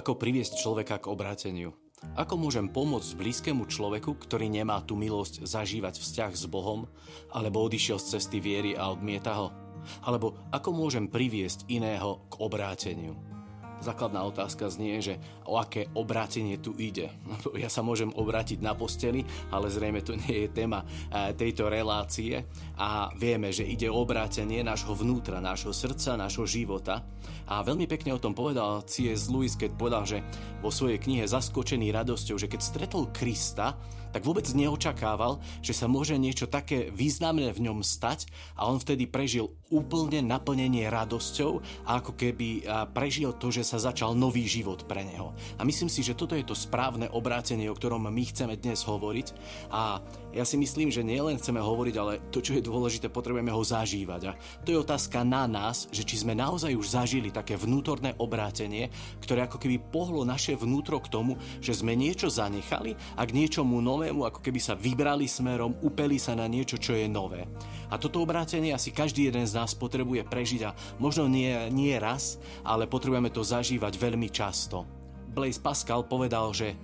Ako priviesť človeka k obráteniu? Ako môžem pomôcť blízkému človeku, ktorý nemá tú milosť zažívať vzťah s Bohom, alebo odišiel z cesty viery a odmieta ho? Alebo ako môžem priviesť iného k obráteniu? Základná otázka znie, že o aké obrátenie tu ide. Ja sa môžem obrátiť na posteli, ale zrejme to nie je téma e, tejto relácie a vieme, že ide o obrátenie nášho vnútra, nášho srdca, nášho života. A veľmi pekne o tom povedal C.S. Lewis, keď povedal, že vo svojej knihe Zaskočený radosťou, že keď stretol Krista, tak vôbec neočakával, že sa môže niečo také významné v ňom stať a on vtedy prežil úplne naplnenie radosťou a ako keby prežil to, že sa začal nový život pre neho. A myslím si, že toto je to správne obrátenie, o ktorom my chceme dnes hovoriť a ja si myslím, že nielen chceme hovoriť, ale to, čo je dôležité, potrebujeme ho zažívať. A to je otázka na nás, že či sme naozaj už zažili také vnútorné obrátenie, ktoré ako keby pohlo naše vnútro k tomu, že sme niečo zanechali a k niečomu novému, ako keby sa vybrali smerom, upeli sa na niečo, čo je nové. A toto obrátenie asi každý jeden z nás potrebuje prežiť a možno nie, nie raz, ale potrebujeme to zažívať veľmi často. Blaise Pascal povedal, že,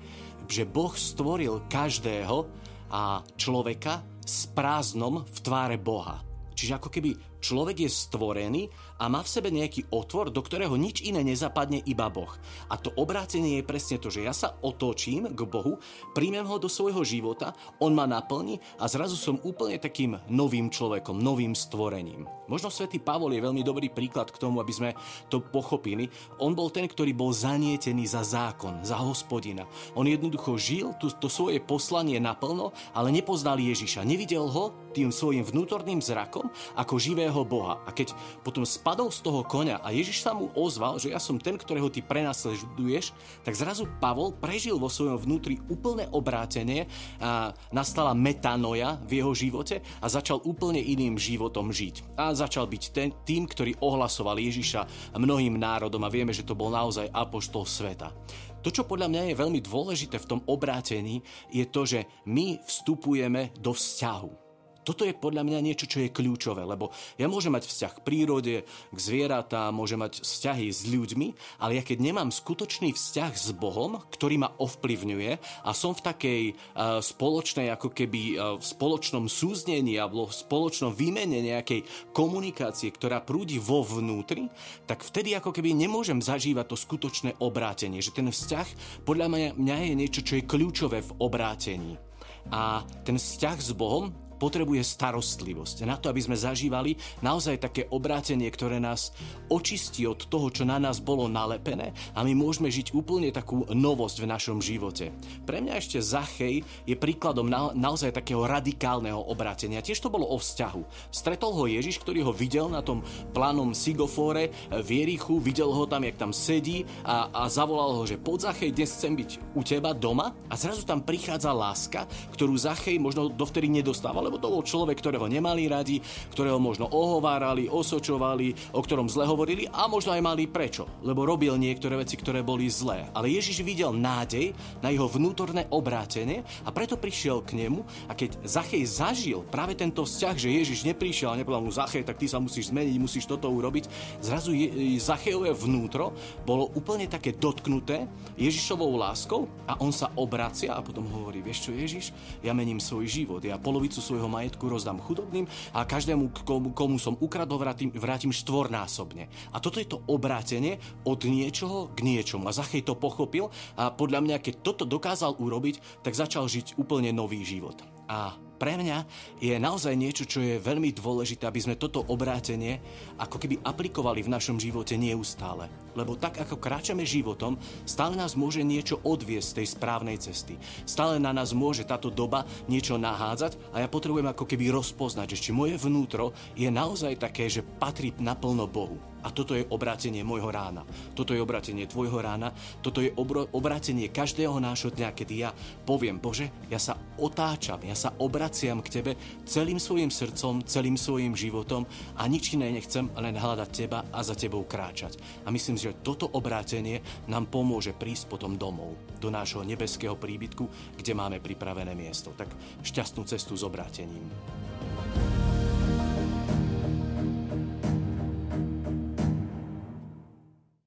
že Boh stvoril každého, a človeka s prázdnom v tváre Boha. Čiže ako keby človek je stvorený a má v sebe nejaký otvor, do ktorého nič iné nezapadne iba Boh. A to obrátenie je presne to, že ja sa otočím k Bohu, príjmem ho do svojho života, on ma naplní a zrazu som úplne takým novým človekom, novým stvorením. Možno svätý Pavol je veľmi dobrý príklad k tomu, aby sme to pochopili. On bol ten, ktorý bol zanietený za zákon, za hospodina. On jednoducho žil to, to svoje poslanie naplno, ale nepoznal Ježiša. Nevidel ho tým svojim vnútorným zrakom ako živého Boha. A keď potom spadol z toho koňa a Ježiš sa mu ozval, že ja som ten, ktorého ty prenasleduješ, tak zrazu Pavol prežil vo svojom vnútri úplné obrátenie a nastala metanoja v jeho živote a začal úplne iným životom žiť. A začal byť ten, tým, ktorý ohlasoval Ježiša mnohým národom a vieme, že to bol naozaj apoštol sveta. To, čo podľa mňa je veľmi dôležité v tom obrátení, je to, že my vstupujeme do vzťahu. Toto je podľa mňa niečo, čo je kľúčové, lebo ja môžem mať vzťah k prírode, k zvieratám, môžem mať vzťahy s ľuďmi, ale ja keď nemám skutočný vzťah s Bohom, ktorý ma ovplyvňuje a som v takej uh, spoločnej, ako keby uh, v spoločnom súznení alebo v spoločnom výmene nejakej komunikácie, ktorá prúdi vo vnútri, tak vtedy ako keby nemôžem zažívať to skutočné obrátenie, že ten vzťah podľa mňa, je niečo, čo je kľúčové v obrátení. A ten vzťah s Bohom potrebuje starostlivosť. Na to, aby sme zažívali naozaj také obrátenie, ktoré nás očistí od toho, čo na nás bolo nalepené a my môžeme žiť úplne takú novosť v našom živote. Pre mňa ešte Zachej je príkladom na, naozaj takého radikálneho obrátenia. Tiež to bolo o vzťahu. Stretol ho Ježiš, ktorý ho videl na tom plánom Sigofore v Jerichu, videl ho tam, jak tam sedí a, a zavolal ho, že poď Zachej, dnes chcem byť u teba doma a zrazu tam prichádza láska, ktorú Zachej možno dovtedy nedostával lebo to bol človek, ktorého nemali radi, ktorého možno ohovárali, osočovali, o ktorom zle hovorili a možno aj mali prečo, lebo robil niektoré veci, ktoré boli zlé. Ale Ježiš videl nádej na jeho vnútorné obrátenie a preto prišiel k nemu a keď Zachej zažil práve tento vzťah, že Ježiš neprišiel a nepovedal mu Zachej, tak ty sa musíš zmeniť, musíš toto urobiť, zrazu je, Zachejové vnútro bolo úplne také dotknuté Ježišovou láskou a on sa obracia a potom hovorí, vieš čo Ježiš, ja mením svoj život, ja polovicu svoj svojho majetku rozdám chudobným a každému, komu, komu som ukradol, vrátim, vrátim štvornásobne. A toto je to obrátenie od niečoho k niečomu. A Zachej to pochopil a podľa mňa, keď toto dokázal urobiť, tak začal žiť úplne nový život. A pre mňa je naozaj niečo, čo je veľmi dôležité, aby sme toto obrátenie ako keby aplikovali v našom živote neustále. Lebo tak, ako kráčame životom, stále nás môže niečo odviesť z tej správnej cesty. Stále na nás môže táto doba niečo nahádzať a ja potrebujem ako keby rozpoznať, že či moje vnútro je naozaj také, že patrí naplno Bohu. A toto je obrátenie môjho rána. Toto je obrátenie tvojho rána. Toto je obro- obrátenie každého nášho dňa, kedy ja poviem, Bože, ja sa otáčam, ja sa obraciam k Tebe celým svojim srdcom, celým svojim životom a nič iné nechcem, len hľadať Teba a za Tebou kráčať. A myslím, že toto obrátenie nám pomôže prísť potom domov, do nášho nebeského príbytku, kde máme pripravené miesto. Tak šťastnú cestu s obrátením.